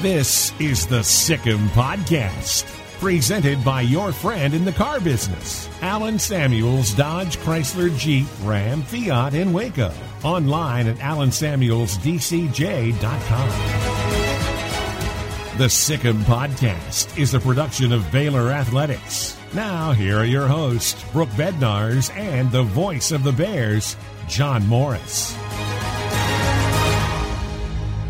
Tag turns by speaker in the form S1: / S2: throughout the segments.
S1: This is the Sic 'Em Podcast, presented by your friend in the car business, Allen Samuels Dodge Chrysler Jeep Ram Fiat in Waco. Online at allensamuelsdcj.com. The Sic 'Em Podcast is a production of Baylor Athletics. Now, here are your hosts, Brooke Bednars and the voice of the Bears, John Morris.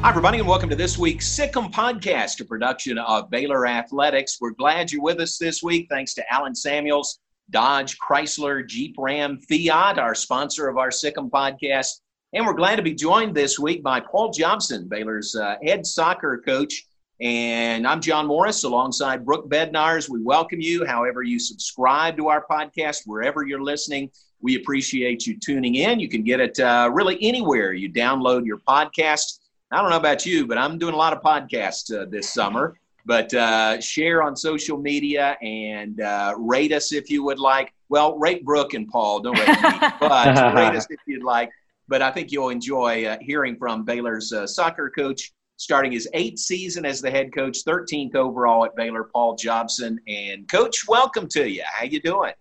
S2: Hi, everybody, and welcome to this week's Sic 'Em Podcast, a production of Baylor Athletics. We're glad you're with us this week. Thanks to Allen Samuels, Dodge, Chrysler, Jeep, Ram, Fiat, our sponsor of our Sic 'Em Podcast. And we're glad to be joined this week by Paul Jobson, Baylor's uh, head soccer coach. And I'm John Morris alongside Brooke Bednars. We welcome you, however, you subscribe to our podcast, wherever you're listening. We appreciate you tuning in. You can get it uh, really anywhere you download your podcast. I don't know about you, but I'm doing a lot of podcasts uh, this summer. But uh, share on social media and uh, rate us if you would like. Well, rate Brooke and Paul. Don't rate me, but rate us if you'd like. But I think you'll enjoy uh, hearing from Baylor's uh, soccer coach, starting his eighth season as the head coach, 13th overall at Baylor, Paul Jobson. And coach, welcome to you. How you doing?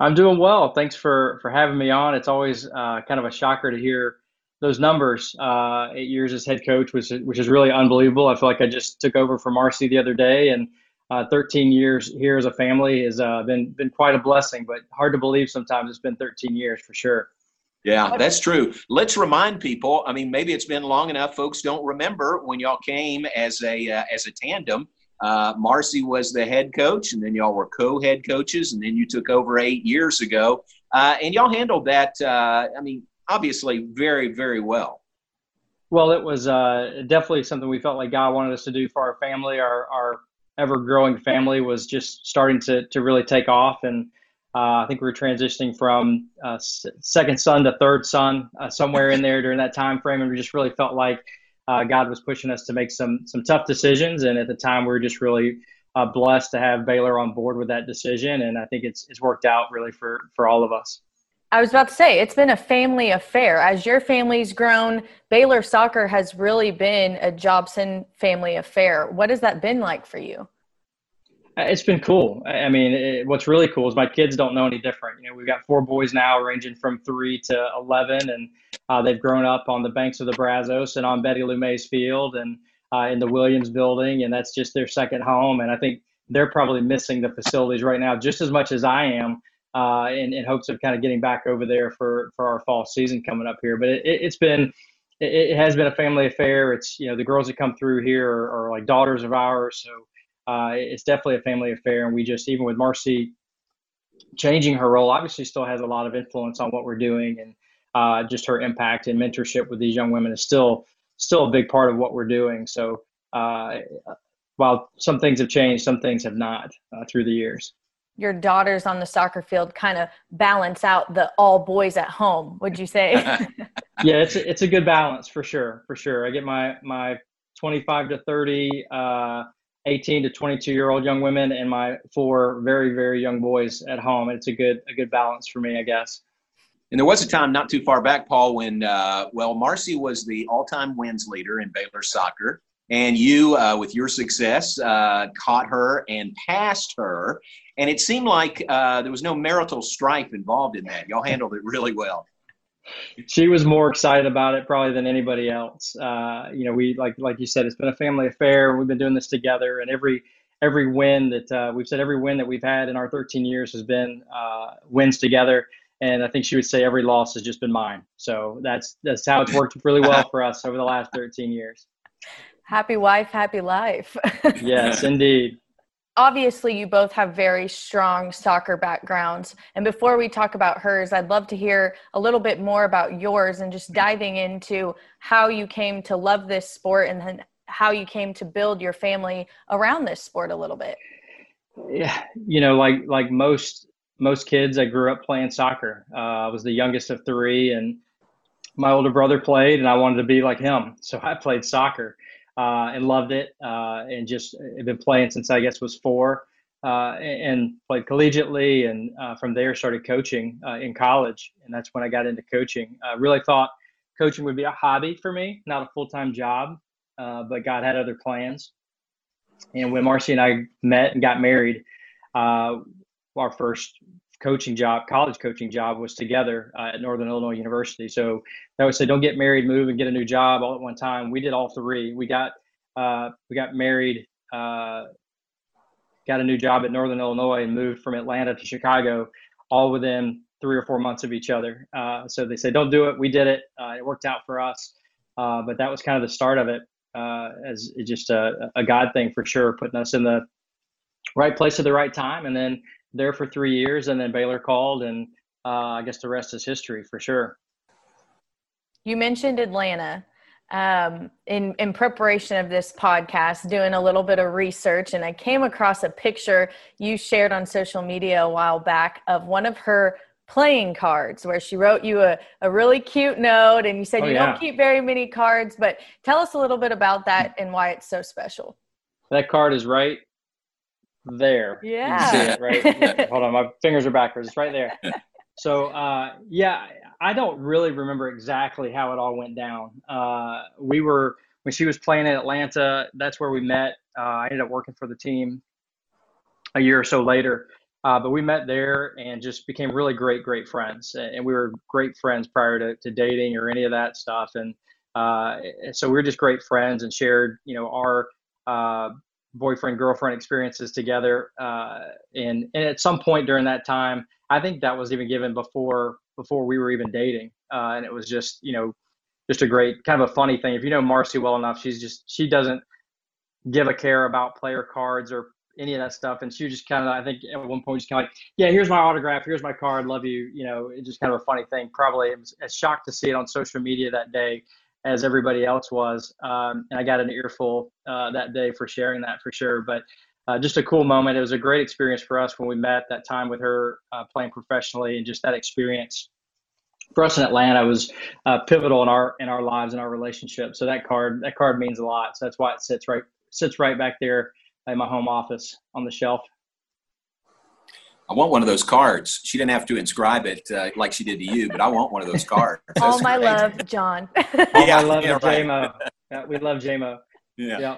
S3: I'm doing well. Thanks for for having me on. It's always uh, kind of a shocker to hear those numbers, uh, eight years as head coach, which which is really unbelievable. I feel like I just took over from Marcy the other day, and uh, 13 years here as a family has uh, been been quite a blessing. But hard to believe sometimes it's been 13 years for sure.
S2: Yeah, that's true. Let's remind people. I mean, maybe it's been long enough. Folks don't remember when y'all came as a uh, as a tandem. Uh, Marcy was the head coach, and then y'all were co-head coaches, and then you took over eight years ago, uh, and y'all handled that. I mean, obviously very, very well.
S3: Well, it was uh, definitely something we felt like God wanted us to do for our family. Our, our ever growing family was just starting to, to really take off. And uh, I think we were transitioning from uh, second son to third son uh, somewhere in there during that time frame. And we just really felt like uh, God was pushing us to make some, some tough decisions. And at the time, we were just really uh, blessed to have Baylor on board with that decision. And I think it's, it's worked out really for, for all of us.
S4: I was about to say, it's been a family affair. As your family's grown, Baylor soccer has really been a Jobson family affair. What has that been like for you?
S3: Uh, it's been cool. I mean, it, what's really cool is my kids don't know any different. You know, we've got four boys now, ranging from three to 11, and uh, they've grown up on the banks of the Brazos and on Betty Lou Mays Field and uh, in the Williams building, and that's just their second home. And I think they're probably missing the facilities right now just as much as I am uh, in, in hopes of kind of getting back over there for, for our fall season coming up here. But it, it, has been it, has been a family affair. It's you know the girls that come through here are, are like daughters of ours, so uh, it's definitely a family affair. And we just even with Marcy changing her role, obviously still has a lot of influence on what we're doing, and uh, just her impact and mentorship with these young women is still still a big part of what we're doing. So. Uh, while some things have changed, some things have not uh, through the years
S4: your daughters on the soccer field kind of balance out the all boys at home would you say?
S3: Yeah it's a, it's a good balance for sure for sure. I get my my 25 to 30 uh, 18 to 22 year old young women and my four very very young boys at home. It's a good a good balance for me i guess.
S2: And there was a time not too far back paul when uh, well marcy was the all-time wins leader in baylor soccer and you, uh, with your success, uh, caught her and passed her. And it seemed like uh, there was no marital strife involved in that. Y'all handled it really well.
S3: She was more excited about it probably than anybody else. Uh, you know, we like like you said, it's been a family affair. We've been doing this together, and every every win that uh, we've said, every win that we've had in our 13 years has been uh, wins together. And I think she would say every loss has just been mine. So that's that's how it's worked really well for us over the last 13 years.
S4: Happy wife, happy life.
S3: yes, indeed.
S4: obviously you both have very strong soccer backgrounds. And before we talk about hers i'd love to hear a little bit more about yours and just diving into how you came to love this sport and then how you came to build your family around this sport a little bit.
S3: Yeah you know like like most most kids i grew up playing soccer. Uh, i was the youngest of three and my older brother played and i wanted to be like him. So i played soccer uh, and loved it, uh, and just been playing since I guess was four, uh, and, played collegiately, and uh, from there started coaching uh, in college, and that's when I got into coaching. I really thought coaching would be a hobby for me, not a full time job, uh, but God had other plans. And when Marcy and I met and got married, our first coaching job, college coaching job, was together uh, at Northern Illinois University. So I would say, don't get married, move, and get a new job all at one time. We did all three. We got uh, we got married, uh, got a new job at Northern Illinois, and moved from Atlanta to Chicago, all within three or four months of each other. Uh, so they said, don't do it. We did it. Uh, it worked out for us. Uh, but that was kind of the start of it, as just a, a God thing for sure, putting us in the right place at the right time, and then there for three years, and then Baylor called, and uh, I guess the rest is history for sure.
S4: You mentioned Atlanta. Um, in in preparation of this podcast, doing a little bit of research, and I came across a picture you shared on social media a while back of one of her playing cards where she wrote you a, a really cute note and you said oh, you yeah. don't keep very many cards but tell us a little bit about that and why it's so special
S3: that card is right there.
S4: Yeah.
S3: see it, right? Hold on, my fingers are backwards. It's right there. So, uh, yeah, I don't really remember exactly how it all went down. Uh, we were, when she was playing in Atlanta, that's where we met. Uh, I ended up working for the team a year or so later. Uh, but we met there and just became really great, great friends. And we were great friends prior to, to dating or any of that stuff. And uh, so we were just great friends and shared, you know, our uh, boyfriend girlfriend experiences together uh, and and at some point during that time i think that was even given before before we were even dating. Uh, and it was just you know just a great kind of a funny thing. If you know marcy well enough she's just she doesn't give a care about player cards or any of that stuff. And she just kind of i think at one point just kind of like yeah here's my autograph. Here's my card. Love you you know it's just kind of a funny thing. Probably was as shocked to see it on social media that day as everybody else was. Um, and I got an earful uh, that day for sharing that for sure. But uh, just a cool moment. It was a great experience for us when we met that time with her uh, playing professionally, and just that experience for us in Atlanta was uh, pivotal in our in our lives and our relationship. So that card that card means a lot. So that's why it sits right sits right back there in my home office on the shelf.
S2: I want one of those cards. She didn't have to inscribe it uh, like she did to you, but I want one of those cards.
S4: All my great. love, John.
S3: All yeah, my love, yeah, right. JMO. Yeah, we love JMO.
S2: Yeah. yeah.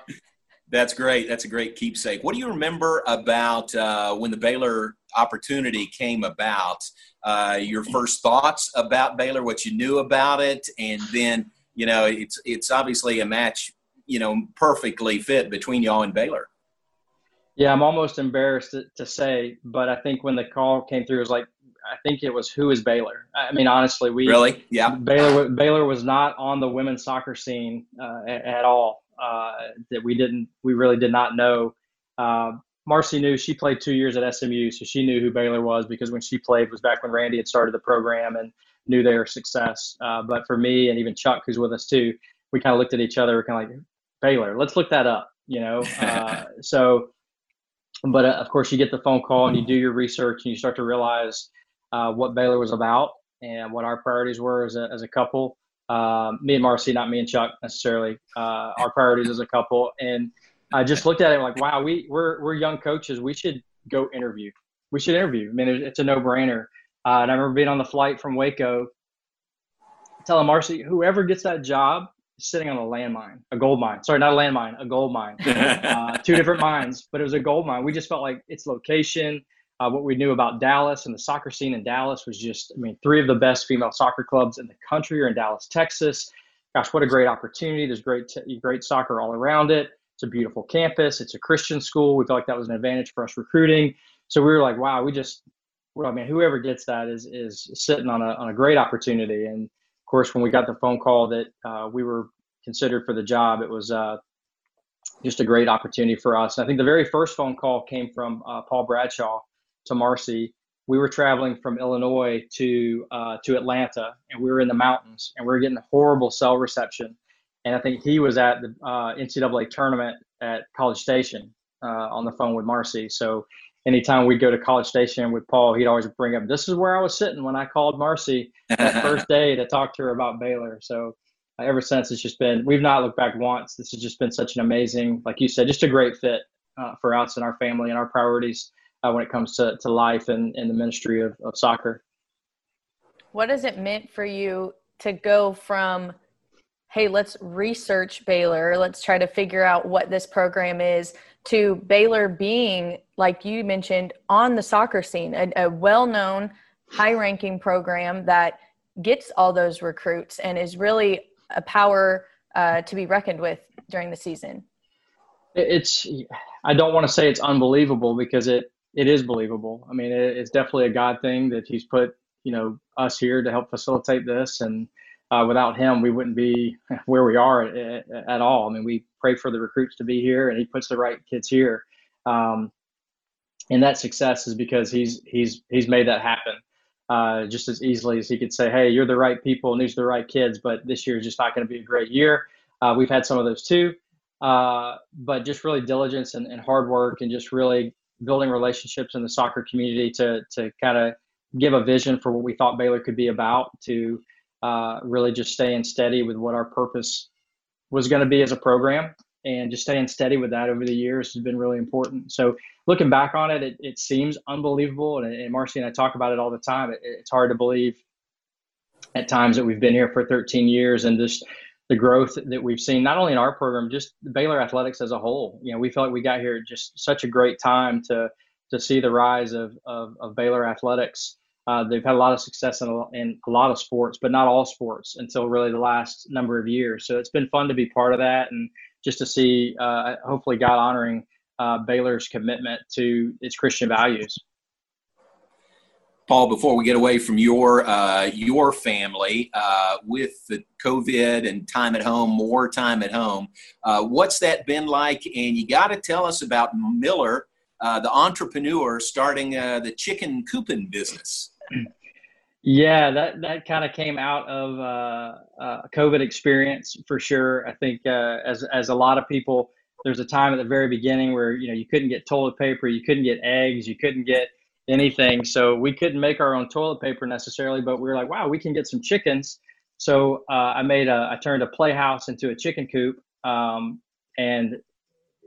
S2: That's great. That's a great keepsake. What do you remember about uh, when the Baylor opportunity came about? Uh, your first thoughts about Baylor, what you knew about it, and then you know it's it's obviously a match, you know, perfectly fit between y'all and Baylor.
S3: Yeah, I'm almost embarrassed to, to, say, but I think when the call came through, it was like, I think it was who is Baylor. I mean, honestly, we
S2: really, yeah,
S3: Baylor Baylor was not on the women's soccer scene uh, at, at, all. Uh, that we didn't, we really did not know. Uh, Marcy knew she played two years at SMU, so she knew who Baylor was because when she played was back when Randy had started the program and knew their success. Uh, but for me and even Chuck, who's with us too, we kind of looked at each other, kind of like Baylor. Let's look that up, you know. Uh, so but uh, of course, you get the phone call and you do your research and you start to realize uh, what Baylor was about and what our priorities were as a, as a couple. Uh, me and Marcy, not me and Chuck necessarily, uh, our priorities as a couple. And I just looked at it like, wow, we, we're, we're young coaches. We should go interview. We should interview. I mean, it's a no brainer. Uh, and I remember being on the flight from Waco, telling Marcy, whoever gets that job, sitting on a landmine, a gold mine. Sorry, not a landmine, a gold mine. uh, two different mines, but it was a gold mine. We just felt like its location, uh, what we knew about Dallas and the soccer scene in Dallas was just, I mean, three of the best female soccer clubs in the country are in Dallas, Texas. Gosh, what a great opportunity! There's great, t- great soccer all around it. It's a beautiful campus. It's a Christian school. We felt like that was an advantage for us recruiting. So we were like, wow, we just, well, I mean, whoever gets that is is sitting on a on a great opportunity. And course, when we got the phone call that uh, we were considered for the job, it was uh, just a great opportunity for us. And I think the very first phone call came from uh, Paul Bradshaw to Marcy. We were traveling from Illinois to uh, to Atlanta, and we were in the mountains, and we were getting horrible cell reception. And I think he was at the uh, NCAA tournament at College Station uh, on the phone with Marcy. So anytime we'd go to College Station with Paul, he'd always bring up, "This is where I was sitting when I called Marcy that first day to talk to her about Baylor." So uh, ever since, it's just been we've not looked back once. This has just been such an amazing, like you said, just a great fit uh, for us and our family and our priorities uh, when it comes to, to life and, and the ministry of, of soccer.
S4: What has it meant for you to go from hey, let's research Baylor, let's try to figure out what this program is, to Baylor being, like you mentioned, on the soccer scene, a, a well known, high ranking program that gets all those recruits and is really a power uh, to be reckoned with during the season.
S3: It's, I don't want to say it's unbelievable because it, it is believable. I mean, it, it's definitely a God thing that He's put, you know, us here to help facilitate this. And uh, without Him, we wouldn't be where we are at, at, all. I mean, we pray for the recruits to be here, and He puts the right kids here. Um, and that success is because He's He's He's made that happen uh, just as easily as he could say, "Hey, you're the right people and these are the right kids," but this year is just not going to be a great year. Uh, we've had some of those too, uh, but just really diligence and, and, hard work and just really building relationships in the soccer community to to kind of give a vision for what we thought Baylor could be about. To uh, really just staying steady with what our purpose was going to be as a program, and just staying steady with that over the years has been really important. So looking back on it, it, it seems unbelievable. And, and, Marcy and I talk about it all the time. It, it's hard to believe at times that we've been here for 13 years and just the growth that we've seen, not only in our program, just Baylor athletics as a whole. You know, we felt like we got here at just such a great time to to see the rise of, of, of Baylor athletics. Uh, they've had a lot of success in a, in a lot of sports, but not all sports until really the last number of years. So it's been fun to be part of that and just to see, uh, hopefully, God honoring uh, Baylor's commitment to its Christian values.
S2: Paul, before we get away from your uh, your family uh, with the COVID and time at home, more time at home, uh, what's that been like? And you got to tell us about Miller, the entrepreneur starting the chicken cooping business.
S3: Yeah, that that kind of came out of uh, a COVID experience for sure. I think as as a lot of people there's a time at the very beginning where you know you couldn't get toilet paper, you couldn't get eggs, you couldn't get anything. So we couldn't make our own toilet paper necessarily, but we were like, wow, we can get some chickens. So uh, I made a, I turned a playhouse into a chicken coop. Um, and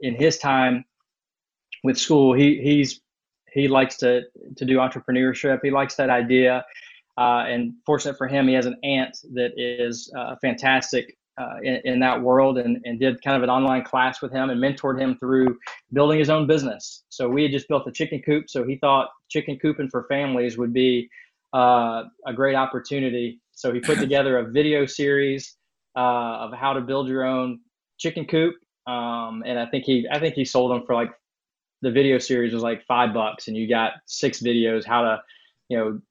S3: in his time with school, he he's he likes to to do entrepreneurship. He likes that idea. Uh, and fortunate for him, he has an aunt that is uh, fantastic uh, in, in, that world and, and did kind of an online class with him and mentored him through building his own business. So we had just built a chicken coop. So he thought chicken cooping for families would be uh, a great opportunity. So he put together a video series uh, of how to build your own chicken coop. Um, and I think he, I think he sold them for like the video series was like five bucks, and you got six videos how to, you know,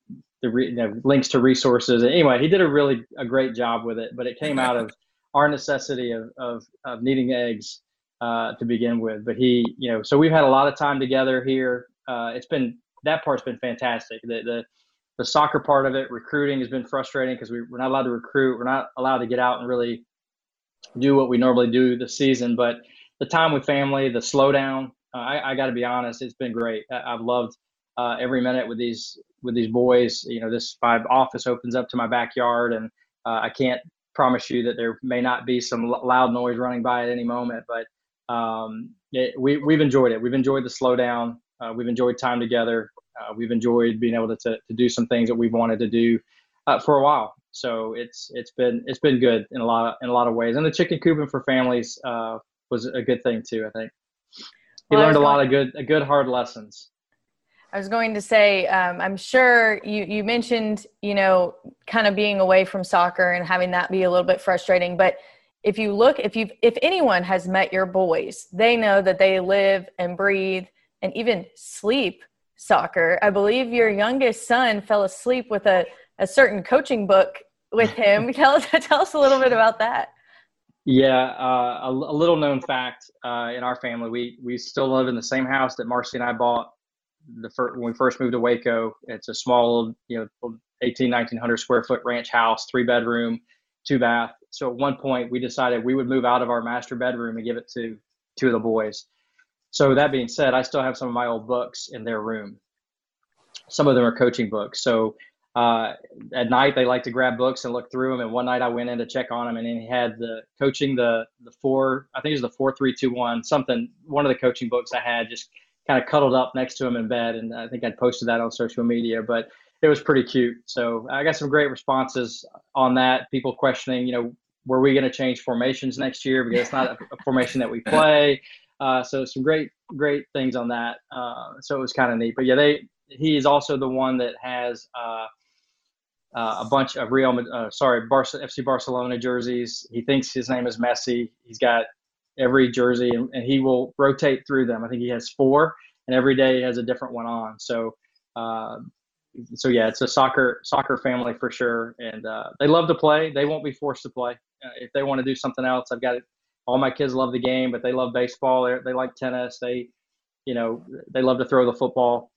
S3: the re, you know, links to resources. Anyway, he did a really a great job with it. But it came out of our necessity of, of, of needing eggs uh, to begin with. But he, you know, so we've had a lot of time together here. Uh, it's been that part's been fantastic. The, the the soccer part of it, recruiting has been frustrating because we, we're not allowed to recruit. We're not allowed to get out and really do what we normally do this season. But the time with family, the slowdown, I, I got to be honest, it's been great. I, have loved uh, every minute with these with these boys. You know, this five office opens up to my backyard, and uh, I can't promise you that there may not be some loud noise running by at any moment, but um, it, we, we've enjoyed it. We've enjoyed the slowdown. Uh, we've enjoyed time together. Uh, we've enjoyed being able to, to, to, do some things that we've wanted to do uh, for a while. So it's it's been it's been good in a lot of, in a lot of ways. And the chicken cooping for families uh, was a good thing too. I think he well, learned a lot of good a good hard lessons.
S4: I was going to say, um, I'm sure you, you mentioned, you know, kind of being away from soccer and having that be a little bit frustrating. But if you look, if you if anyone has met your boys, they know that they live and breathe and even sleep soccer. I believe your youngest son fell asleep with a, a certain coaching book with him. tell tell us a little bit about that.
S3: Yeah, uh, a, a, little known fact uh, in our family, we we still live in the same house that Marcy and I bought the first, when we first moved to Waco. It's a small, you know, 18, 1900 square foot ranch house, three bedroom, two bath. So at one point, we decided we would move out of our master bedroom and give it to two of the boys. So that being said, I still have some of my old books in their room. Some of them are coaching books. So uh, at night they like to grab books and look through them. And one night I went in to check on him, and he had the coaching the the four I think it was the four three two one something one of the coaching books I had just kind of cuddled up next to him in bed, and I think I'd posted that on social media, but it was pretty cute. So I got some great responses on that. People questioning, you know, were we going to change formations next year because it's not a, a formation that we play. Uh, so some great great things on that. Uh, so it was kind of neat. But yeah, they he is also the one that has. Uh, uh, a bunch of Real, uh, sorry, FC Barcelona jerseys. He thinks his name is Messi. He's got every jersey, and, and, he will rotate through them. I think he has four, and every day he has a different one on. So, uh, so yeah, it's a soccer soccer family for sure, and uh, they love to play. They won't be forced to play. Uh, if they want to do something else, I've got it. All my kids love the game, but they love baseball. They, they like tennis. They, you know, they love to throw the football.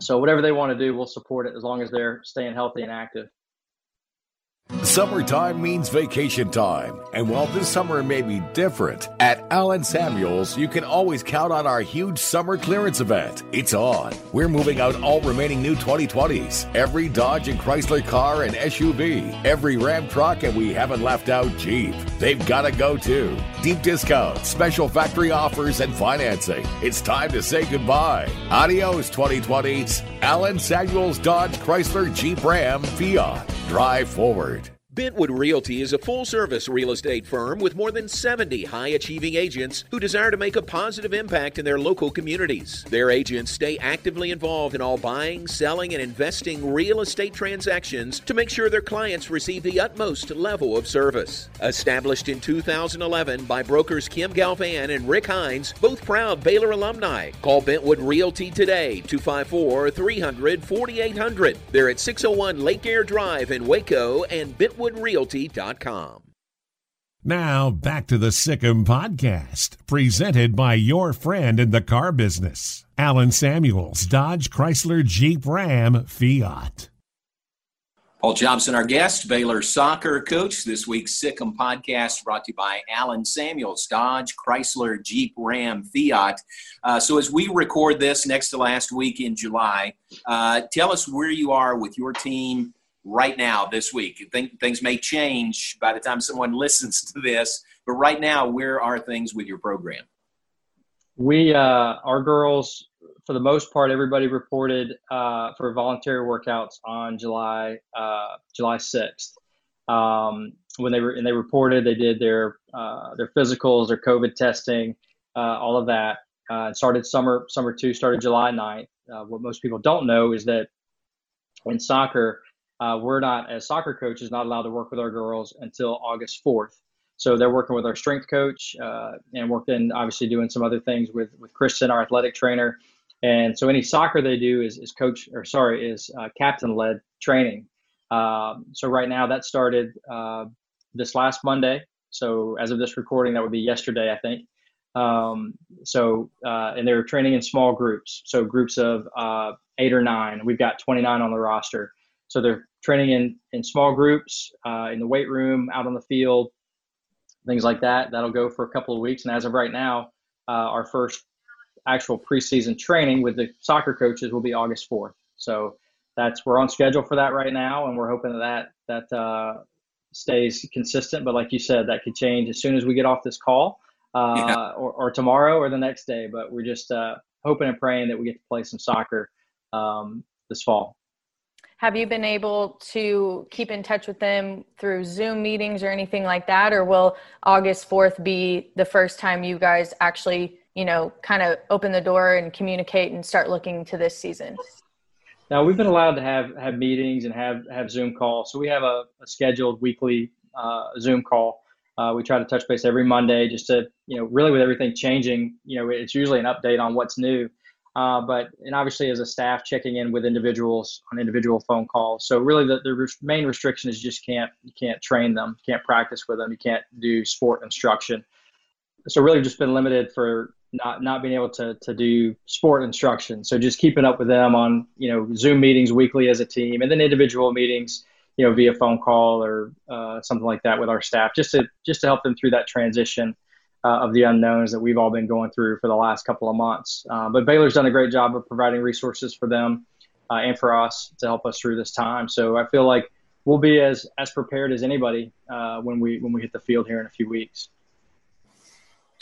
S3: So whatever they want to do, we'll support it as long as they're staying healthy and active.
S1: Summertime means vacation time. And while this summer may be different, at Allen Samuels, you can always count on our huge summer clearance event. It's on. We're moving out all remaining new 2020s, every Dodge and Chrysler car and SUV, every Ram truck, and we haven't left out Jeep. They've got to go too. Deep discounts, special factory offers, and financing. It's time to say goodbye. Adios, 2020s. Allen Samuels Dodge Chrysler Jeep Ram Fiat. Drive forward.
S5: Bentwood Realty is a full service real estate firm with more than 70 high achieving agents who desire to make a positive impact in their local communities. Their agents stay actively involved in all buying, selling, and investing real estate transactions to make sure their clients receive the utmost level of service. Established in 2011 by brokers Kim Galvan and Rick Hines, both proud Baylor alumni. Call Bentwood Realty today, 254 300 4800. They're at 601 Lake Air Drive in Waco and Bentwood redwoodrealty.com.
S1: Now back to the Sic 'Em podcast, presented by your friend in the car business, Allen Samuels, Dodge Chrysler Jeep Ram Fiat.
S2: Paul Jobson, our guest, Baylor soccer coach. This week's Sic 'Em podcast brought to you by Allen Samuels, Dodge, Chrysler, Jeep, Ram, Fiat. Uh, so, as we record this next to last week in July, uh, tell us where you are with your team right now this week. Think things may change by the time someone listens to this, but right now, where are things with your program?
S3: We, uh, our girls, for the most part, everybody reported uh, for voluntary workouts on July uh, July sixth. Um, when they were and they reported, they did their uh, their physicals, their COVID testing, uh, all of that. Uh, started summer summer two started July 9th. what most people don't know is that in soccer, uh, we're not as soccer coaches not allowed to work with our girls until August 4th. So they're working with our strength coach uh, and working obviously doing some other things with with Kristen, our athletic trainer. And so any soccer they do is, is coach or sorry is uh, captain led training. Um, so right now that started uh, this last Monday. So as of this recording, that would be yesterday, I think. Um, so uh, and they're training in small groups, so groups of uh, eight or nine. We've got 29 on the roster. So they're training in in small groups, uh, in the weight room, out on the field, things like that. That'll go for a couple of weeks. And as of right now, uh, our first actual preseason training with the soccer coaches will be August 4th. So that's we're on schedule for that right now, and we're hoping that that, that uh, stays consistent. But like you said, that could change as soon as we get off this call, uh, yeah. or, or, tomorrow or the next day. But we're just uh, hoping and praying that we get to play some soccer um, this fall.
S4: Have you been able to keep in touch with them through Zoom meetings or anything like that? Or will August 4th be the first time you guys actually, you know, kind of open the door and communicate and start looking to this season?
S3: Now we've been allowed to have, have meetings and have, have Zoom calls. So we have a, a scheduled weekly uh, Zoom call. Uh, we try to touch base every Monday just to, you know, really with everything changing, you know, it's usually an update on what's new. Uh, but and obviously as a staff checking in with individuals on individual phone calls. So really the, the main restriction is you just can't you can't train them, you can't practice with them, you can't do sport instruction. So really just been limited for not not being able to to do sport instruction. So just keeping up with them on you know Zoom meetings weekly as a team, and then individual meetings you know via phone call or uh, something like that with our staff, just to just to help them through that transition uh, of the unknowns that we've all been going through for the last couple of months. Uh, but Baylor's done a great job of providing resources for them uh, and for us to help us through this time. So I feel like we'll be as as prepared as anybody uh, when we when we hit the field here in a few weeks.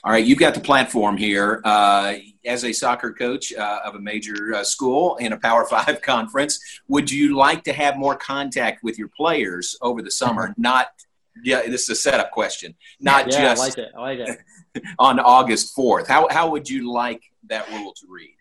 S2: All right, you've got the platform here uh, as a soccer coach uh, of a major uh, school in a Power Five conference. Would you like to have more contact with your players over the summer? Not yeah, this is a setup question. Not
S3: yeah,
S2: just
S3: I like it. I like it.
S2: on August fourth. How how would you like that rule to read?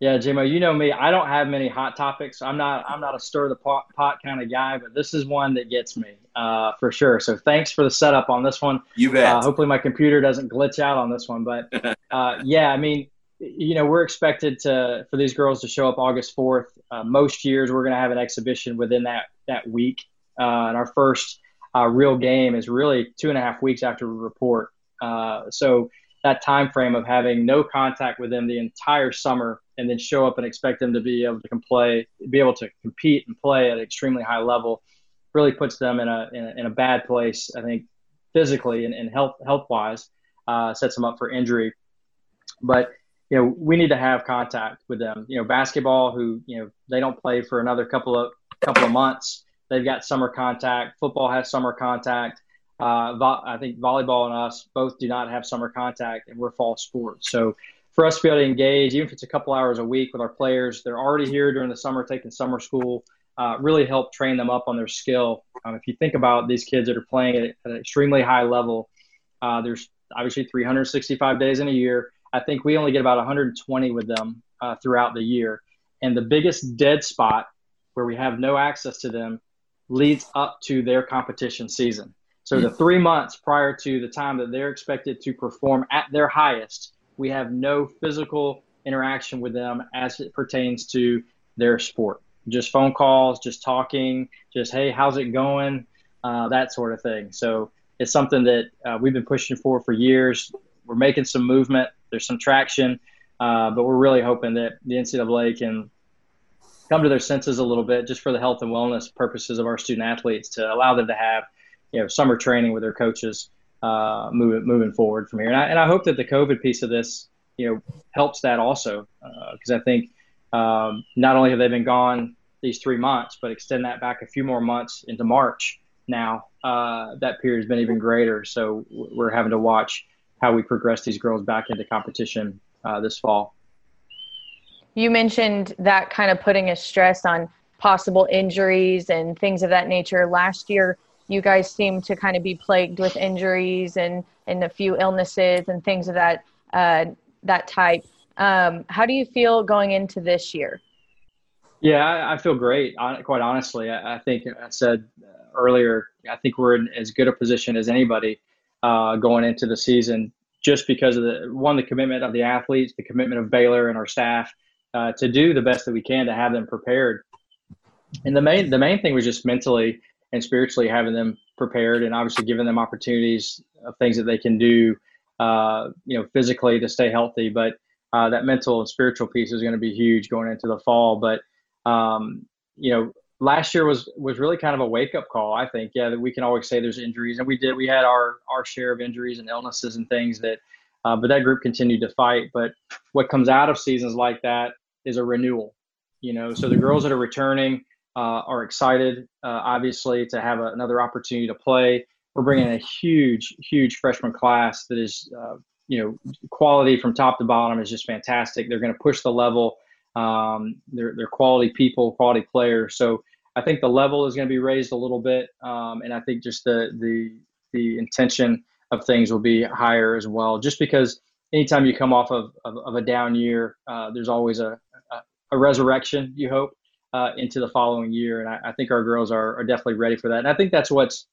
S3: Yeah, Jimmo, you know me. I don't have many hot topics. I'm not I'm not a stir the pot, pot kind of guy, but this is one that gets me uh, for sure. So thanks for the setup on this one.
S2: You bet.
S3: Uh, hopefully my computer doesn't glitch out on this one, but uh, yeah, I mean, you know, we're expected to for these girls to show up August 4th. Uh, most years we're going to have an exhibition within that that week, uh, and our first uh, real game is really two and a half weeks after we report. Uh, so that time frame of having no contact with them the entire summer and then show up and expect them to be able to play, be able to compete and play at an extremely high level, really puts them in a in a, in a bad place. I think physically and, and health health wise, uh, sets them up for injury. But you know we need to have contact with them. You know basketball, who you know they don't play for another couple of couple of months. They've got summer contact. Football has summer contact. Uh, vo- I think volleyball and us both do not have summer contact, and we're fall sports. So for us to be able to engage, even if it's a couple hours a week with our players, they're already here during the summer taking summer school. Uh, really help train them up on their skill. Um, if you think about these kids that are playing at, at an extremely high level, uh, there's obviously 365 days in a year. I think we only get about 120 with them uh, throughout the year. And the biggest dead spot where we have no access to them leads up to their competition season. So the three months prior to the time that they're expected to perform at their highest, we have no physical interaction with them as it pertains to their sport. Just phone calls, just talking, just hey, how's it going, uh, that sort of thing. So it's something that uh, we've been pushing for for years. We're making some movement. There's some traction, uh, but we're really hoping that the NCAA can come to their senses a little bit, just for the health and wellness purposes of our student athletes, to allow them to have you know summer training with their coaches uh, moving moving forward from here. And I, and I hope that the COVID piece of this you know helps that also because uh, I think um, not only have they been gone these three months, but extend that back a few more months into March. Now uh, that period has been even greater, so we're having to watch how we progress these girls back into competition uh, this fall.
S4: You mentioned that kind of putting a stress on possible injuries and things of that nature. Last year, you guys seem to kind of be plagued with injuries and and a few illnesses and things of that uh, that type. Um, how do you feel going into this year?
S3: Yeah, I, I feel great. Quite honestly, I, I, think I said earlier. I think we're in as good a position as anybody uh, going into the season, just because of the one, the commitment of the athletes, the commitment of Baylor and our staff uh, to do the best that we can to have them prepared. And the main the main thing was just mentally and spiritually having them prepared and obviously giving them opportunities of things that they can do, uh, you know, physically to stay healthy. But uh, that mental and spiritual piece is going to be huge going into the fall. But um, you know, last year was was really kind of a wake up call. I think, yeah, that we can always say there's injuries, and we did. We had our our share of injuries and illnesses and things that, uh, but that group continued to fight. But what comes out of seasons like that is a renewal. You know, so the girls that are returning are excited, uh, obviously, to have a, another opportunity to play. We're bringing a huge, huge freshman class that is, uh, you know, quality from top to bottom is just fantastic. They're going to push the level. Um, they're, they're quality people, quality players. So I think the level is going to be raised a little bit, um, and I think just the the the intention of things will be higher as well. Just because anytime you come off of, of, of a down year, uh, there's always a, a, a resurrection. You hope uh, into the following year. And I, I think our girls are, are definitely ready for that. And I think that's what's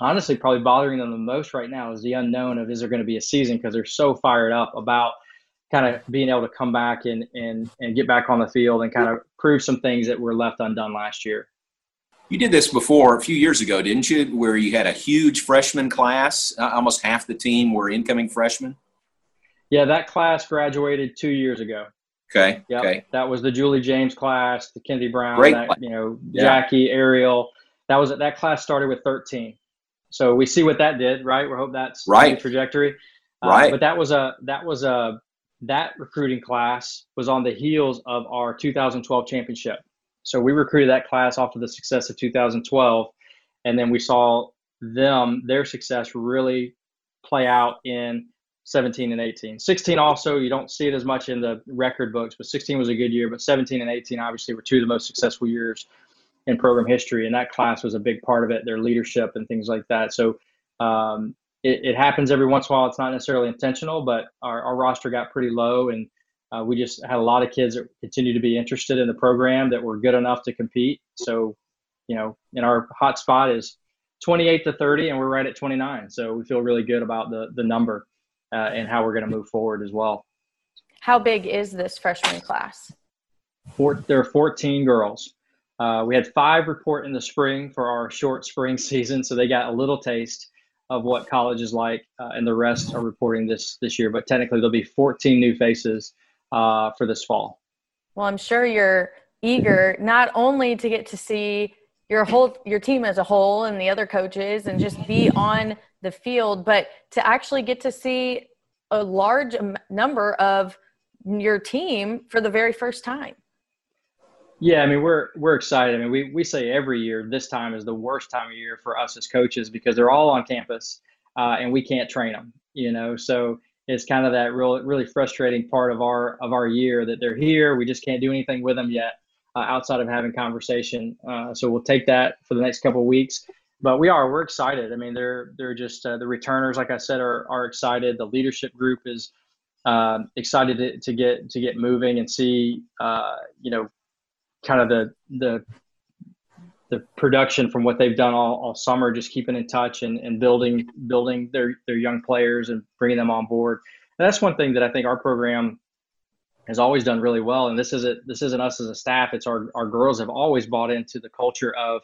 S3: honestly probably bothering them the most right now is the unknown of is there going to be a season because they're so fired up about kind of being able to come back and, and, and get back on the field and kind of prove some things that were left undone last year.
S2: You did this before a few years ago, didn't you? Where you had a huge freshman class, uh, almost half the team were incoming freshmen.
S3: Yeah, that class graduated two years ago.
S2: Okay.
S3: Yep.
S2: Okay.
S3: That was the Julie James class, the Kenzie Brown,
S2: Great.
S3: that, you know,
S2: Yeah.
S3: Jackie, Ariel. That was that class started with 13. So we see what that did, right? We hope that's
S2: Right.
S3: the trajectory. Uh,
S2: Right.
S3: but that was a that was a that recruiting class was on the heels of our 2012 championship. So we recruited that class off of the success of 2012, and then we saw them their success really play out in 17 and 18. 16 also, you don't see it as much in the record books, but 16 was a good year. But 17 and 18 obviously were two of the most successful years in program history, and that class was a big part of it. Their leadership and things like that. So um, it, it happens every once in a while. It's not necessarily intentional, but our, our roster got pretty low, and uh, we just had a lot of kids that continue to be interested in the program that were good enough to compete. So, you know, in our hot spot is 28 to 30, and we're right at 29. So we feel really good about the the number uh, and how we're going to move forward as well.
S4: How big is this freshman class?
S3: Four, there are 14 girls. Uh, we had five report in the spring for our short spring season, so they got a little taste of what college is like, uh, and the rest are reporting this this year. But technically, there'll be 14 new faces uh, for this fall.
S4: Well, I'm sure you're eager not only to get to see your whole your team as a whole and the other coaches and just be on the field, but to actually get to see a large number of your team for the very first time.
S3: Yeah, I mean we're we're excited. I mean we we say every year this time is the worst time of year for us as coaches because they're all on campus uh, and we can't train them. You know, so it's kind of that real really frustrating part of our of our year that they're here. We just can't do anything with them yet uh, outside of having conversation. Uh, so we'll take that for the next couple weeks. But we are we're excited. I mean they're they're just uh, the returners, like I said, are are excited. The leadership group is um, excited to, to get to get moving and see uh, you know kind of the the the production from what they've done all, all summer, just keeping in touch and, and building building their their young players and bringing them on board. And that's one thing that I think our program has always done really well. And this isn't this isn't us as a staff; it's our our girls have always bought into the culture of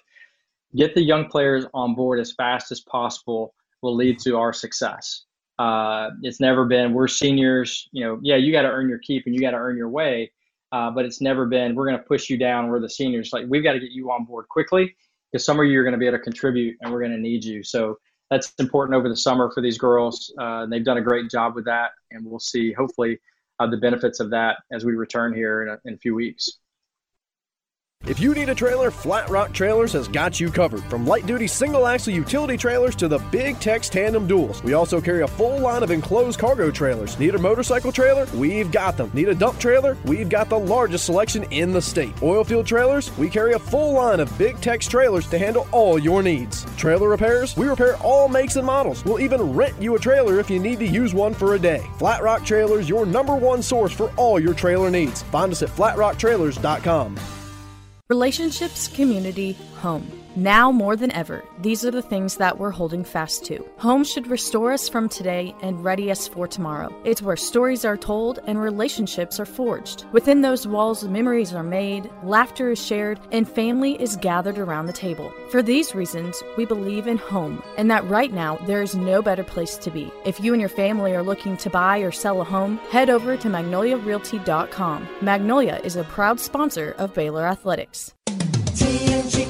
S3: get the young players on board as fast as possible will lead to our success. Uh, it's never been we're seniors, you know. Yeah, you got to earn your keep and you got to earn your way uh, but it's never been we're going to push you down we're the seniors like we've got to get you on board quickly because some of you are going to be able to contribute and we're going to need you so that's important over the summer for these girls uh, and they've done a great job with that and we'll see hopefully the benefits of that as we return here in a, in a few weeks
S6: If you need a trailer, Flat Rock Trailers has got you covered. From light duty single axle utility trailers to the big Tex tandem duals. We also carry a full line of enclosed cargo trailers. Need a motorcycle trailer? We've got them. Need a dump trailer? We've got the largest selection in the state. Oil field trailers? We carry a full line of big Tex trailers to handle all your needs. Trailer repairs? We repair all makes and models. We'll even rent you a trailer if you need to use one for a day. Flat Rock Trailers, your number one source for all your trailer needs. Find us at flatrocktrailers.com.
S7: Relationships, community, home. Now more than ever, these are the things that we're holding fast to. Home should restore us from today and ready us for tomorrow. It's where stories are told and relationships are forged. Within those walls, memories are made, laughter is shared, and family is gathered around the table. For these reasons, we believe in home and that right now there is no better place to be. If you and your family are looking to buy or sell a home, head over to magnoliarealty.com. Magnolia is a proud sponsor of Baylor Athletics.
S8: TNG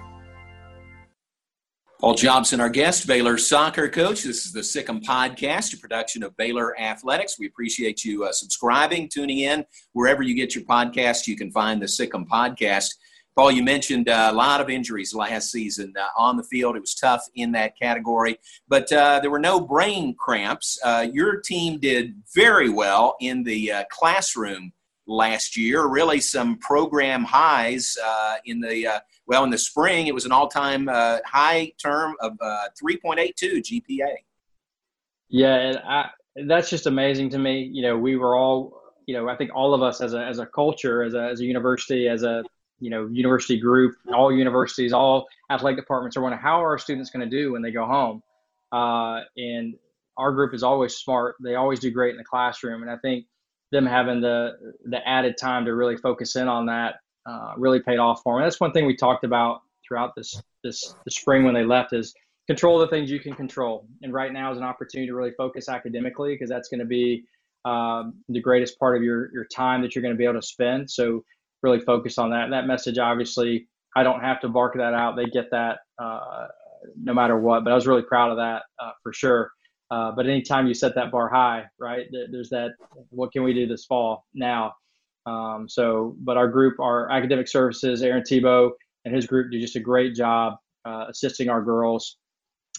S2: Paul Jobson, our guest, Baylor soccer coach. This is the Sic 'Em Podcast, a production of Baylor Athletics. We appreciate you uh, subscribing, tuning in. Wherever you get your podcast, you can find the Sic 'Em Podcast. Paul, you mentioned uh, a lot of injuries last season uh, on the field. It was tough in that category, but uh, there were no brain cramps. Uh, your team did very well in the uh, classroom last year. Really, some program highs in the well in the spring. It was an all-time uh, high term of 3.82 GPA.
S3: Yeah, and I, that's just amazing to me. You know, we were all, you know, I think all of us as a as a culture, as a as a university, as a you know university group, all universities, all athletic departments are wondering how are our students going to do when they go home. Uh, and our group is always smart. They always do great in the classroom, and I think them having the the added time to really focus in on that uh, really paid off for them. And that's one thing we talked about throughout this this the spring when they left is control the things you can control. And right now is an opportunity to really focus academically because that's going to be um, the greatest part of your your time that you're going to be able to spend. So really focus on that. And that message, obviously, I don't have to bark that out. They get that uh, no matter what. But I was really proud of that uh, for sure. Uh, but anytime you set that bar high, right, there's that. What can we do this fall now? Um, so, but our group, our academic services, Aaron Tebow and his group do just a great job uh, assisting our girls,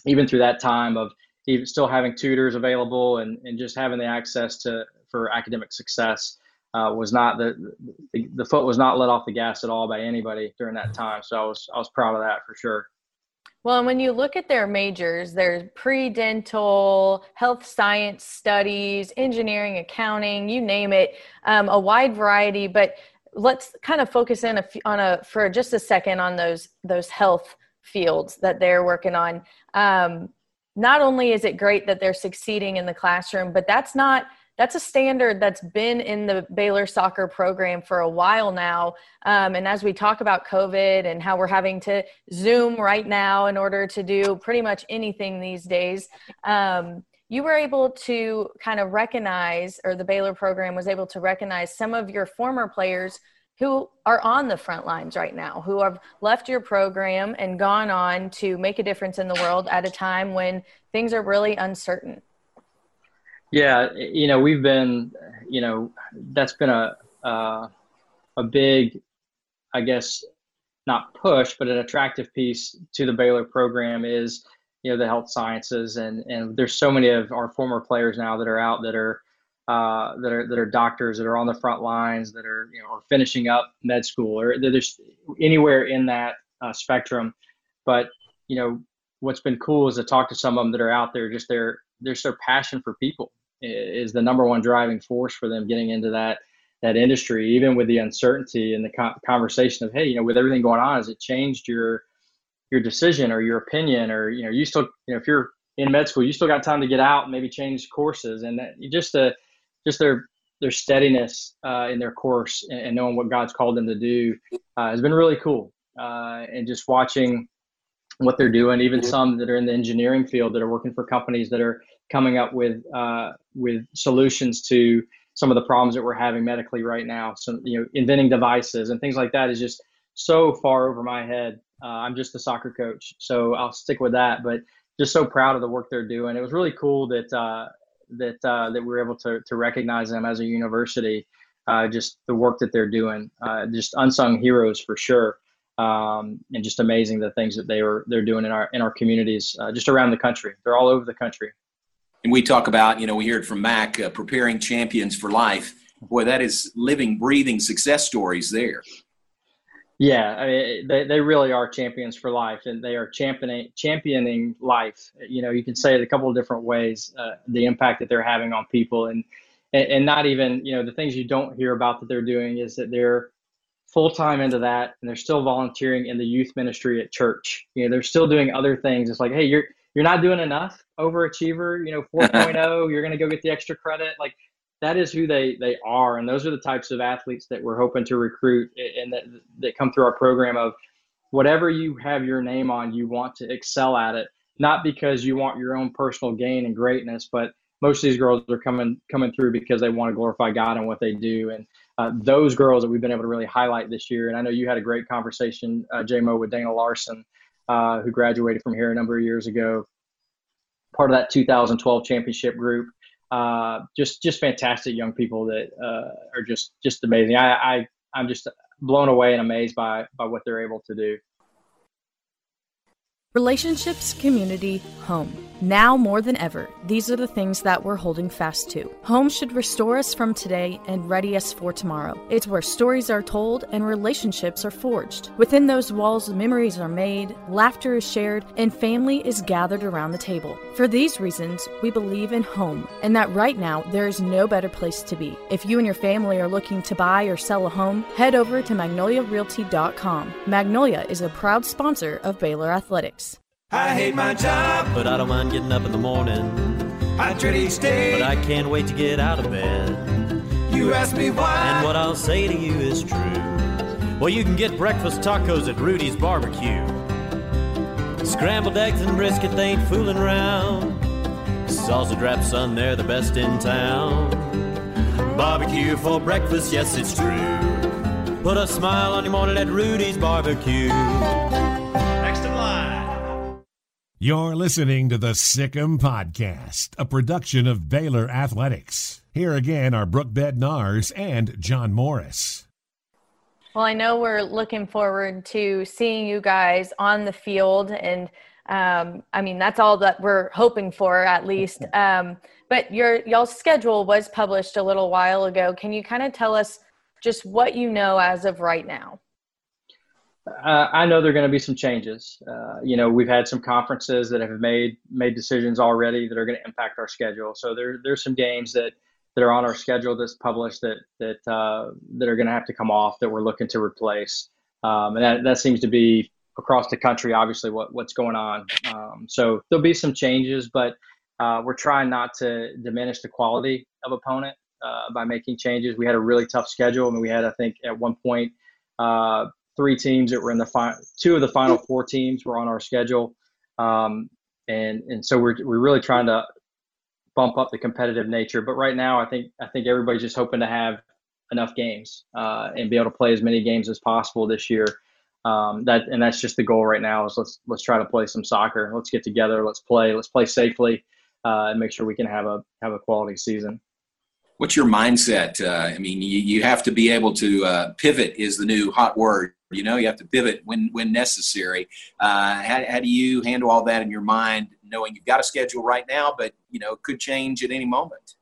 S3: even through that time of even still having tutors available and, and just having the access to for academic success uh, was not the, the, the foot was not let off the gas at all by anybody during that time. So I was I was proud of that for sure.
S4: Well, and when you look at their majors, there's pre-dental, health science studies, engineering, accounting, you name it, um, a wide variety. But let's kind of focus in a, on a for just a second on those those health fields that they're working on. Um, not only is it great that they're succeeding in the classroom, but that's not that's a standard that's been in the Baylor soccer program for a while now. Um, and as we talk about COVID and how we're having to Zoom right now in order to do pretty much anything these days, um, you were able to kind of recognize, or the Baylor program was able to recognize some of your former players who are on the front lines right now, who have left your program and gone on to make a difference in the world at a time when things are really uncertain.
S3: Yeah, you know, we've been, you know, that's been a uh, a big, I guess, not push, but an attractive piece to the Baylor program is, you know, the health sciences, and and there's so many of our former players now that are out that are. Uh, that are that are doctors that are on the front lines that are you know or finishing up med school or there's anywhere in that uh, spectrum but you know what's been cool is to talk to some of them that are out there just their there's their passion for people is the number one driving force for them getting into that that industry, even with the uncertainty and the conversation of, hey, you know, with everything going on, has it changed your your decision or your opinion, or you know, you still, you know, if you're in med school, you still got time to get out and maybe change courses, and that, just the just their their steadiness uh, in their course and, and, knowing what God's called them to do uh, has been really cool. Uh, and just watching what they're doing, even some that are in the engineering field that are working for companies that are coming up with uh, with solutions to some of the problems that we're having medically right now. So you know, inventing devices and things like that is just so far over my head. Uh, I'm just a soccer coach, so I'll stick with that. But just so proud of the work they're doing. It was really cool that uh, that uh, that we were able to to recognize them as a university. Uh, just the work that they're doing, uh, just unsung heroes for sure um, and just amazing the things that they were they're doing in our in our communities just around the country. They're all over the country
S2: and we talk about, you know, we hear it from Mac, uh, preparing champions for life. Boy, that is living, breathing success stories there.
S3: Yeah, I mean, they, they really are champions for life, and they are championing championing life. You know, you can say it a couple of different ways. Uh, the impact that they're having on people, and, and and not even you know the things you don't hear about that they're doing is that they're full time into that, and they're still volunteering in the youth ministry at church. You know, they're still doing other things. It's like, hey, you're you're not doing enough. Overachiever you know 4.0 you're going to go get the extra credit. Like that is who they they are and those are the types of athletes that we're hoping to recruit and that that come through our program of whatever you have your name on you want to excel at it. Not because you want your own personal gain and greatness but most of these girls are coming coming through because they want to glorify God and what they do. And uh, those girls that we've been able to really highlight this year and I know you had a great conversation uh, JMO with Dana Larson uh, who graduated from here a number of years ago, part of that 2012 championship group. Uh, just just fantastic young people that uh, are just just amazing. I, I I'm just blown away and amazed by by what they're able to do.
S7: Relationships, community, home. Now more than ever, these are the things that we're holding fast to. Home should restore us from today and ready us for tomorrow. It's where stories are told and relationships are forged. Within those walls, memories are made, laughter is shared, and family is gathered around the table. For these reasons, we believe in home and that right now there is no better place to be. If you and your family are looking to buy or sell a home, head over to magnoliarealty.com. Magnolia is a proud sponsor of Baylor Athletics.
S9: I hate my job, but I don't mind getting up in the morning. I dread each day, but I can't wait to get out of bed. You ask me why, and what I'll say to you is true. Well, you can get breakfast tacos at Rudy's Barbecue. Scrambled eggs and brisket, they ain't fooling around. Salsa drap, son, they're the best in town. Barbecue for breakfast, yes, it's true. Put a smile on your morning at Rudy's Barbecue. Next in line.
S1: You're listening to the Sic 'Em Podcast, a production of Baylor Athletics. Here again are Brooke Bednars and John Morris.
S4: Well, I know we're looking forward to seeing you guys on the field, and um, I mean that's all that we're hoping for, at least. Um, but your y'all's schedule was published a little while ago. Can you kind of tell us just what you know as of right now?
S3: Uh, I know there are going to be some changes. Uh, you know, we've had some conferences that have made made decisions already that are going to impact our schedule. So there there's some games that that are on our schedule that's published that that uh, that are going to have to come off that we're looking to replace. Um, and that, that seems to be across the country, obviously, what what's going on. Um, so there'll be some changes, but uh, we're trying not to diminish the quality of opponent uh, by making changes. We had a really tough schedule. I mean, we had, I think, at one point, uh, three teams that were in the final, two of the final four teams were on our schedule. Um, and, and so we're, we're really trying to bump up the competitive nature. But right now, I think I think everybody's just hoping to have enough games uh, and be able to play as many games as possible this year. Um, that and that's just the goal right now is let's let's try to play some soccer. Let's get together. Let's play. Let's play safely uh, and make sure we can have a have a quality season.
S2: What's your mindset? Uh, I mean, you, you have to be able to uh, pivot is the new hot word. You know, you have to pivot when when necessary. Uh, how, how do you handle all that in your mind, knowing you've got a schedule right now, but you know it could change at any moment?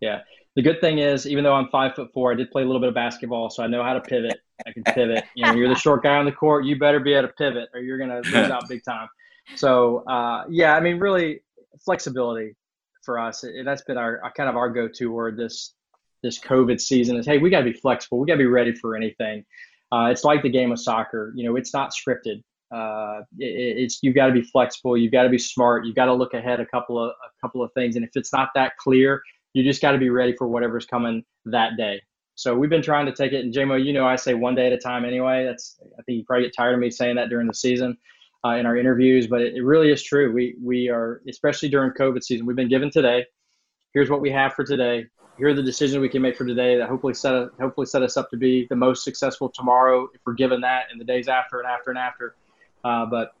S3: Yeah, the good thing is, even though I'm five foot four, I did play a little bit of basketball, so I know how to pivot. I can pivot. You know, you're the short guy on the court, you better be able to pivot, or you're gonna lose out big time. So uh, yeah, I mean, really flexibility for us. It, that's been our kind of our go-to word this this COVID season is, hey, we got to be flexible. We got to be ready for anything. Uh, it's like the game of soccer. You know, it's not scripted. Uh, it, it's you've got to be flexible. You've got to be smart. You've got to look ahead a couple of a couple of things. And if it's not that clear, you just got to be ready for whatever's coming that day. So we've been trying to take it. And JMO, you know, I say one day at a time anyway. That's I think you probably get tired of me saying that during the season uh, in our interviews, but it, it really is true. We we are especially during COVID season. We've been given today. Here's what we have for today. Here are the decisions we can make for today that hopefully set a, hopefully set us up to be the most successful tomorrow if we're given that, and the days after and after and after. Uh, but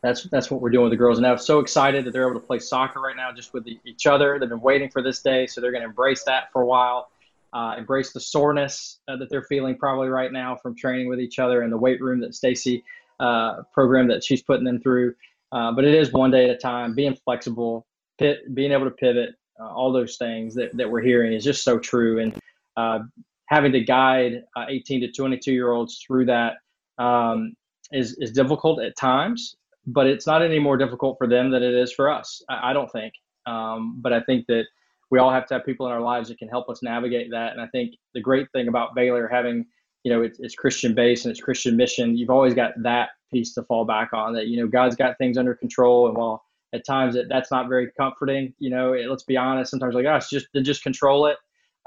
S3: that's that's what we're doing with the girls. And I'm so excited that they're able to play soccer right now, just with the, each other. They've been waiting for this day, so they're going to embrace that for a while. Uh, embrace the soreness uh, that they're feeling probably right now from training with each other in the weight room that Stacy uh, program that she's putting them through. Uh, but it is one day at a time. Being flexible, pit, being able to pivot, uh, all those things that, that we're hearing is just so true. And uh, having to guide 18 to 22 year olds through that um, is is difficult at times. But it's not any more difficult for them than it is for us. I, I don't think. Um, but I think that we all have to have people in our lives that can help us navigate that. And I think the great thing about Baylor having you know it's, it's christian based and it's christian mission you've always got that piece to fall back on that you know god's got things under control and while at times it, that's not very comforting you know it, let's be honest sometimes like gosh just then just control it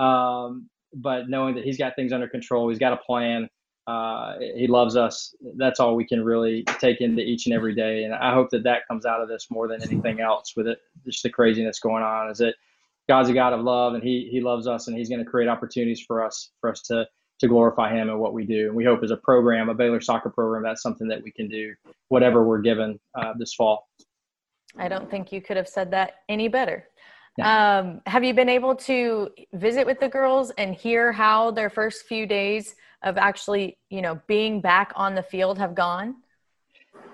S3: um, but knowing that he's got things under control he's got a plan uh, he loves us that's all we can really take into each and every day and i hope that that comes out of this more than anything else with it just the craziness going on is that god's a god of love and he he loves us and he's going to create opportunities for us for us to to glorify him and what we do. And we hope as a program, a Baylor soccer program, that's something that we can do, whatever we're given uh, this fall.
S4: I don't think you could have said that any better. Yeah. Um, have you been able to visit with the girls and hear how their first few days of actually, you know, being back on the field have gone?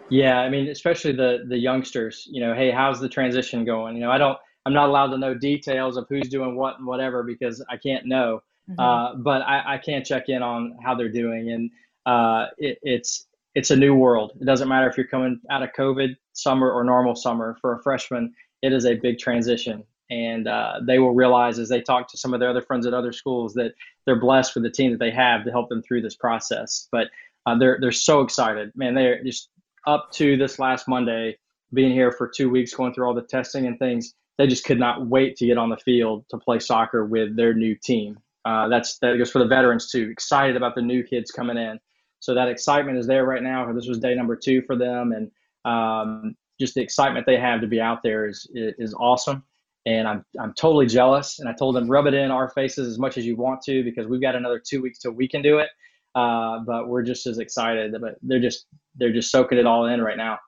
S3: Yeah, I mean, especially the the youngsters. You know, hey, how's the transition going? You know, I don't, I'm not allowed to know details of who's doing what and whatever because I can't know. Mm-hmm. Uh, but I, I can check in on how they're doing, and uh, it, it's it's a new world. It doesn't matter if you're coming out of COVID summer or normal summer. For a freshman, it is a big transition, and uh, they will realize as they talk to some of their other friends at other schools that they're blessed with the team that they have to help them through this process. But uh, they're they're so excited, man. They're just up to this last Monday, being here for two weeks, going through all the testing and things. They just could not wait to get on the field to play soccer with their new team. Uh, that's that goes for the veterans too. Excited about the new kids coming in, so that excitement is there right now. This was day number two for them, and um, just the excitement they have to be out there is is awesome and I'm I'm totally jealous. And I told them rub it in our faces as much as you want to because we've got another two weeks till we can do it. Uh, but we're just as excited. But they're just they're just soaking it all in right now.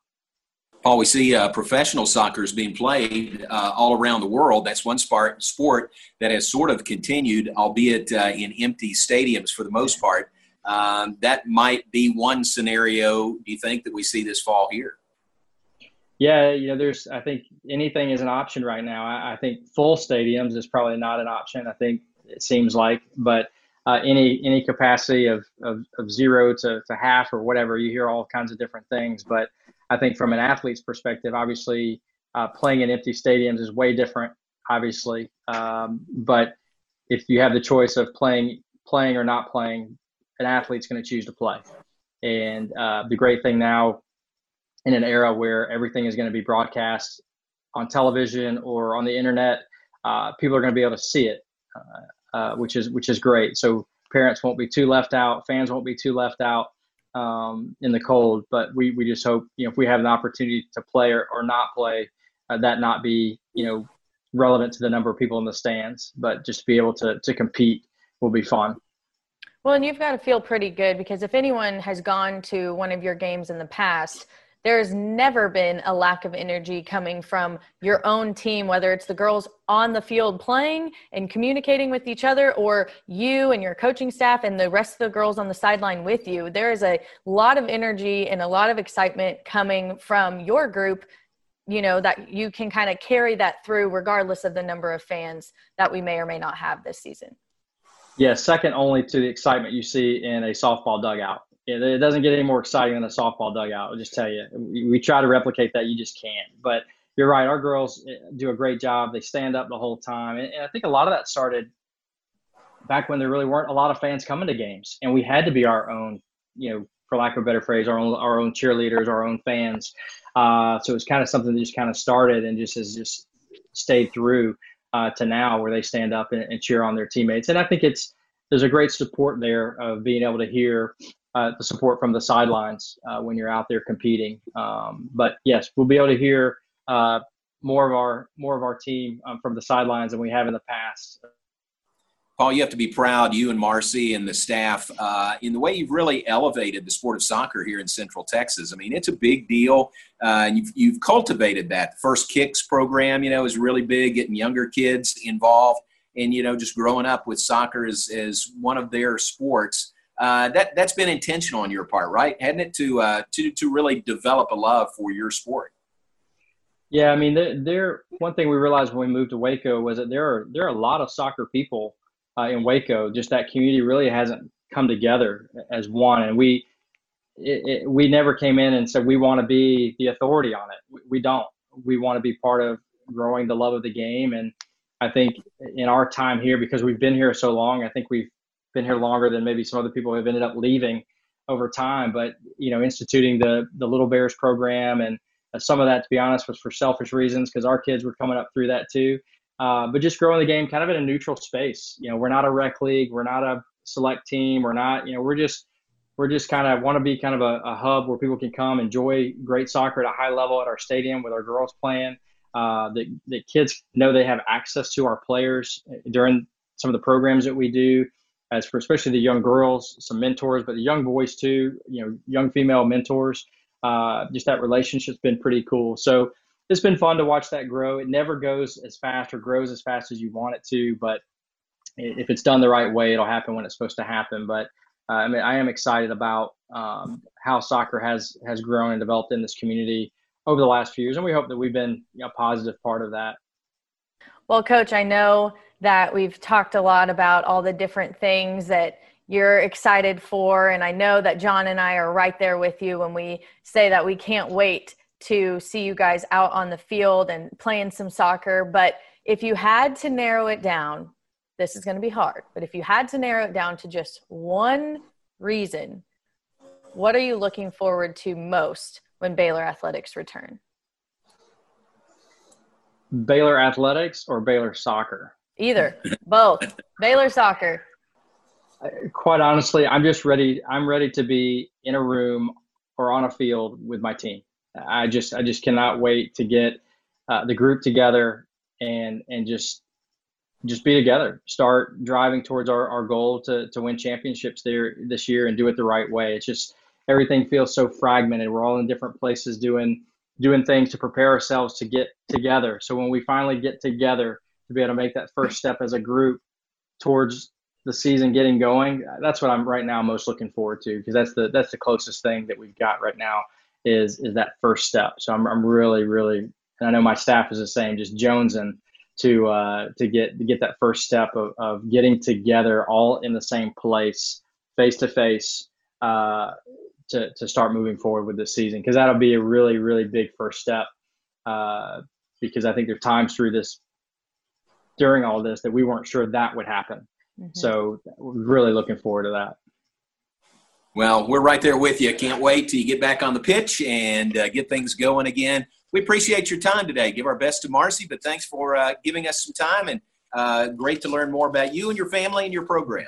S2: Paul, we see uh, professional soccer is being played uh, all around the world. That's one sport sport that has sort of continued, albeit uh, in empty stadiums for the most part. Um, that might be one scenario. Do you think that we see this fall here?
S3: Yeah, you know, there's. I think anything is an option right now. I, I, think full stadiums is probably not an option. I think it seems like, but uh, any any capacity of, of, of zero to, to half or whatever, you hear all kinds of different things. But I think from an athlete's perspective, obviously, uh, playing in empty stadiums is way different. Obviously, um, but if you have the choice of playing playing or not playing, an athlete's going to choose to play. And uh, the great thing now in an era where everything is going to be broadcast on television or on the internet. Uh, people are going to be able to see it, uh, uh, which is which is great. So parents won't be too left out, fans won't be too left out um, in the cold. But we we just hope you know if we have an opportunity to play or, or not play, uh, that not be you know relevant to the number of people in the stands, but just to be able to to compete will be fun.
S4: Well, and you've got to feel pretty good because if anyone has gone to one of your games in the past, there's never been a lack of energy coming from your own team, whether it's the girls on the field playing and communicating with each other, or you and your coaching staff and the rest of the girls on the sideline with you. There is a lot of energy and a lot of excitement coming from your group you know that you can kind of carry that through regardless of the number of fans that we may or may not have this season
S3: yeah second only to the excitement you see in a softball dugout it doesn't get any more exciting than a softball dugout. I'll just tell you. We try to replicate that, you just can't. But you're right. Our girls eh, do a great job. They stand up the whole time, and, I think a lot of that started back when there really weren't a lot of fans coming to games, and we had to be our own, you know, for lack of a better phrase, our own our own cheerleaders, our own fans. Uh, so it's kind of something that just kind of started and just has just stayed through uh, to now, where they stand up and, and cheer on their teammates. And I think it's there's a great support there of being able to hear uh, the support from the sidelines uh, when you're out there competing. Um, but yes, we'll be able to hear uh, more of our more of our team um, from the sidelines than we have in the past.
S2: Paul, you have to be proud, you and Marcy and the staff, uh, in the way you've really elevated the sport of soccer here in Central Texas. I mean, it's a big deal, uh, and you've, you've cultivated that. First Kicks program, you know, is really big, getting younger kids involved, and you know, just growing up with soccer as, as one of their sports. Uh, that that's been intentional on your part, right? Hadn't it to uh, to to really develop a love for your sport?
S3: Yeah, I mean, there, there. One thing we realized when we moved to Waco was that there are there are a lot of soccer people uh, in Waco. Just that community really hasn't come together as one, and we it, it, we never came in and said we want to be the authority on it. We, we don't. We want to be part of growing the love of the game, and I think in our time here, because we've been here so long, I think we've been here longer than maybe some other people have ended up leaving over time. But you know, instituting the the Little Bears program and uh, some of that, to be honest, was for selfish reasons because our kids were coming up through that too. Uh, but just growing the game kind of in a neutral space. You know, we're not a rec league, we're not a select team, we're not. You know, we're just we're just kind of want to be kind of a, a, hub where people can come enjoy great soccer at a high level at our stadium with our girls playing. Uh, that, that kids know they have access to our players during some of the programs that we do as for especially the young girls, some mentors, but the young boys too, you know, young female mentors. Uh, just that relationship's been pretty cool. So it's been fun to watch that grow. It never goes as fast or grows as fast as you want it to, but if it's done the right way, it'll happen when it's supposed to happen. But uh, I mean, I am excited about um, how soccer has has grown and developed in this community over the last few years, and we hope that we've been a positive part of that.
S4: Well, Coach, I know that we've talked a lot about all the different things that you're excited for, and I know that John and I are right there with you when we say that we can't wait to see you guys out on the field and playing some soccer. But if you had to narrow it down, this is going to be hard, but if you had to narrow it down to just one reason, what are you looking forward to most when Baylor Athletics return?
S3: Baylor Athletics or Baylor Soccer?
S4: Either, both. Baylor Soccer.
S3: Quite honestly, I'm just ready. I'm ready to be in a room or on a field with my team. I just, I just cannot wait to get uh, the group together and and just just be together. Start driving towards our, our goal to to win championships there this year and do it the right way. It's just everything feels so fragmented. We're all in different places doing doing things to prepare ourselves to get together. So when we finally get together to be able to make that first step as a group towards the season getting going, that's what I'm right now most looking forward to because that's the that's the closest thing that we've got right now is is that first step. So I'm I'm really really and I know my staff is the same, just jonesing to uh, to get to get that first step of, of getting together all in the same place, face to face, uh, to to start moving forward with this season because that'll be a really really big first step. Uh, because I think there's times through this during all this that we weren't sure that would happen. Mm-hmm. So we're really looking forward to that.
S2: Well, we're right there with you. Can't wait till you get back on the pitch and uh, get things going again. We appreciate your time today. Give our best to Marcy, but thanks for uh, giving us some time and uh, great to learn more about you and your family and your program.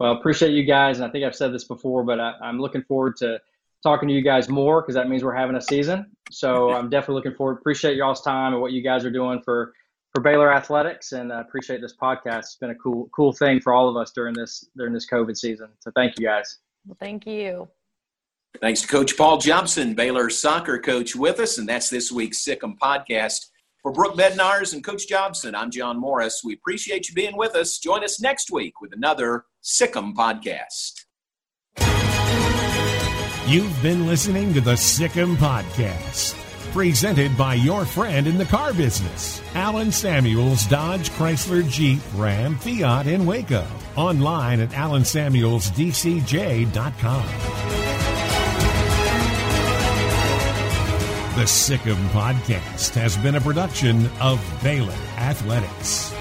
S3: Well, appreciate you guys. And I think I've said this before, but I, I'm looking forward to talking to you guys more because that means we're having a season. So I'm definitely looking forward. Appreciate y'all's time and what you guys are doing for for Baylor athletics, and I appreciate this podcast. It's been a cool cool thing for all of us during this during this COVID season. So thank you guys.
S4: Well, thank you.
S2: Thanks to Coach Paul Jobson, Baylor soccer coach, with us, and that's this week's Sic 'Em podcast. For Brooke Bednars and Coach Jobson, I'm John Morris. We appreciate you being with us. Join us next week with another Sic 'Em podcast.
S1: You've been listening to the Sic 'Em podcast, presented by your friend in the car business, Allen Samuels Dodge Chrysler Jeep Ram Fiat in Waco. Online at allensamuelsdcj.com. The Sic 'Em podcast has been a production of Baylor Athletics.